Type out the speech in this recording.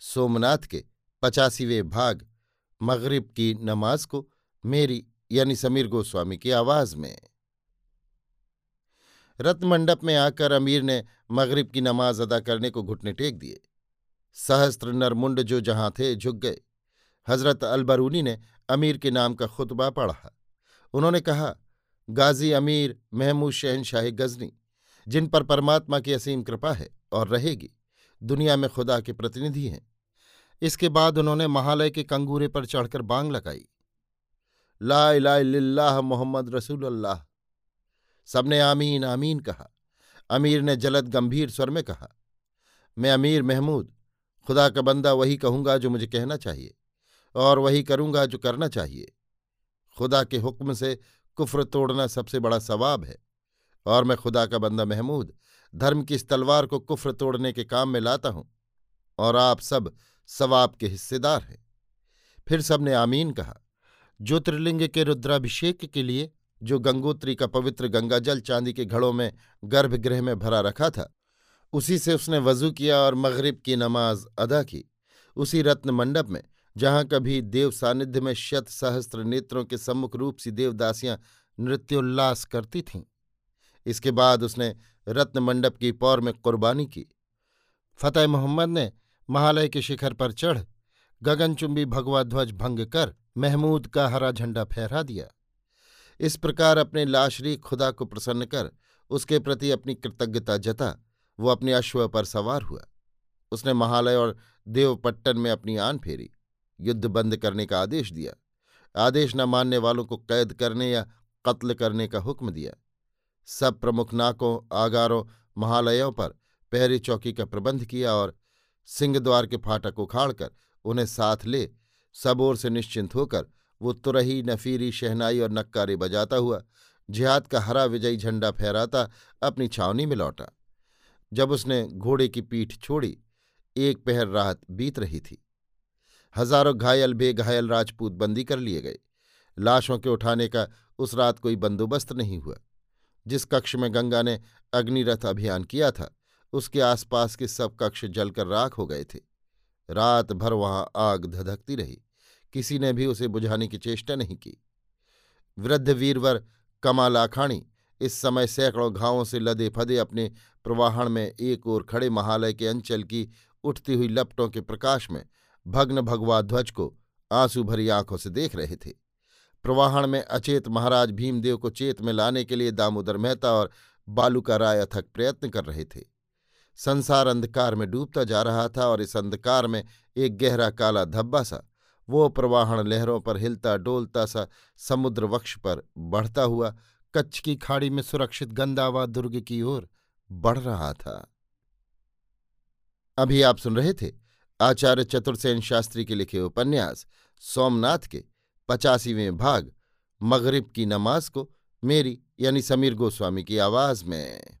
सोमनाथ के पचासीवें भाग मगरिब की नमाज़ को मेरी यानी समीर गोस्वामी की आवाज़ में। रत्नमंडप में आकर अमीर ने मगरिब की नमाज़ अदा करने को घुटने टेक दिए। सहस्त्र नरमुंड जो जहाँ थे झुक गए। हज़रत अलबरूनी ने अमीर के नाम का खुतबा पढ़ा। उन्होंने कहा, गाजी अमीर महमूद शहनशाह गजनी, जिन पर परमात्मा की असीम कृपा है और रहेगी, दुनिया में खुदा के प्रतिनिधि हैं। इसके बाद उन्होंने महालय के कंगूरे पर चढ़कर बांग लगाई। ला इलाह मोहम्मद रसूल अल्लाह सबने आमीन आमीन कहा। अमीर ने जलद गंभीर स्वर में कहा, मैं अमीर महमूद, खुदा का बंदा वही कहूँगा जो मुझे कहना चाहिए और वही करूँगा जो करना चाहिए। खुदा के हुक्म से कुफ्र तोड़ना सबसे बड़ा सवाब है और मैं खुदा का बंदा महमूद, धर्म की इस तलवार को कुफ्र तोड़ने के काम में लाता हूँ और आप सब सवाब के हिस्सेदार हैं। फिर सबने आमीन कहा, ज्योतिर्लिंग के रुद्राभिषेक के लिए, जो गंगोत्री का पवित्र गंगाजल चांदी के घड़ों में गर्भगृह में भरा रखा था, उसी से उसने वज़ू किया और मगरिब की नमाज़ अदा की। उसी रत्न मंडप में, जहाँ कभी देव सानिध्य में शत सहस्त्र नेत्रों के सम्मुख रूप सी देवदासियाँ नृत्योल्लास करती थीं। इसके बाद उसने रत्न मंडप की पौर में कुर्बानी की। फतेह मोहम्मद ने महालय के शिखर पर चढ़ गगनचुंबी भगवा ध्वज भंग कर महमूद का हरा झंडा फहरा दिया। इस प्रकार अपने लाशरी खुदा को प्रसन्न कर उसके प्रति अपनी कृतज्ञता जता, वो अपने अश्व पर सवार हुआ। उसने महालय और देवपट्टन में अपनी आन फेरी, युद्ध बंद करने का आदेश दिया। आदेश न मानने वालों को कैद करने या कत्ल करने का हुक्म दिया। सब प्रमुख नाकों, आगारों, महालयों पर पहरी चौकी का प्रबंध किया और सिंहद्वार के फाटक उखाड़कर उन्हें साथ ले, सब ओर से निश्चिंत होकर वो तुरही, नफीरी, शहनाई और नक्कारे बजाता हुआ, जिहाद का हरा विजयी झंडा फहराता अपनी छावनी में लौटा। जब उसने घोड़े की पीठ छोड़ी, एक पहर राहत बीत रही थी। हज़ारों घायल, बेघायल राजपूत बंदी कर लिए गए। लाशों के उठाने का उस रात कोई बंदोबस्त नहीं हुआ, जिस कक्ष में गंगा ने अग्निरथ अभियान किया था। उसके आसपास के सब कक्ष जलकर राख हो गए थे। रात भर वहाँ आग धधकती रही, किसी ने भी उसे बुझाने की चेष्टा नहीं की। वृद्ध वीरवर कमाल आखाणी इस समय सैकड़ों घावों से लदे फदे अपने प्रवाहण में एक ओर खड़े महालय के अंचल की उठती हुई लपटों के प्रकाश में भग्न भगवा ध्वज को आँसू भरी आँखों से देख रहे थे। प्रवाहण में अचेत महाराज भीमदेव को चेत में लाने के लिए दामोदर मेहता और बालूका राय अथक प्रयत्न कर रहे थे। संसार अंधकार में डूबता जा रहा था और इस अंधकार में एक गहरा काला धब्बा सा, वो प्रवाहण लहरों पर हिलता डोलता सा समुद्र वक्ष पर बढ़ता हुआ, कच्छ की खाड़ी में सुरक्षित गंदावा दुर्ग की ओर बढ़ रहा था। अभी आप सुन रहे थे आचार्य चतुर्सेन शास्त्री के लिखे उपन्यास, सोमनाथ के पचासीवें भाग, मगरिब की नमाज़ को मेरी यानी समीर गोस्वामी की आवाज़ में।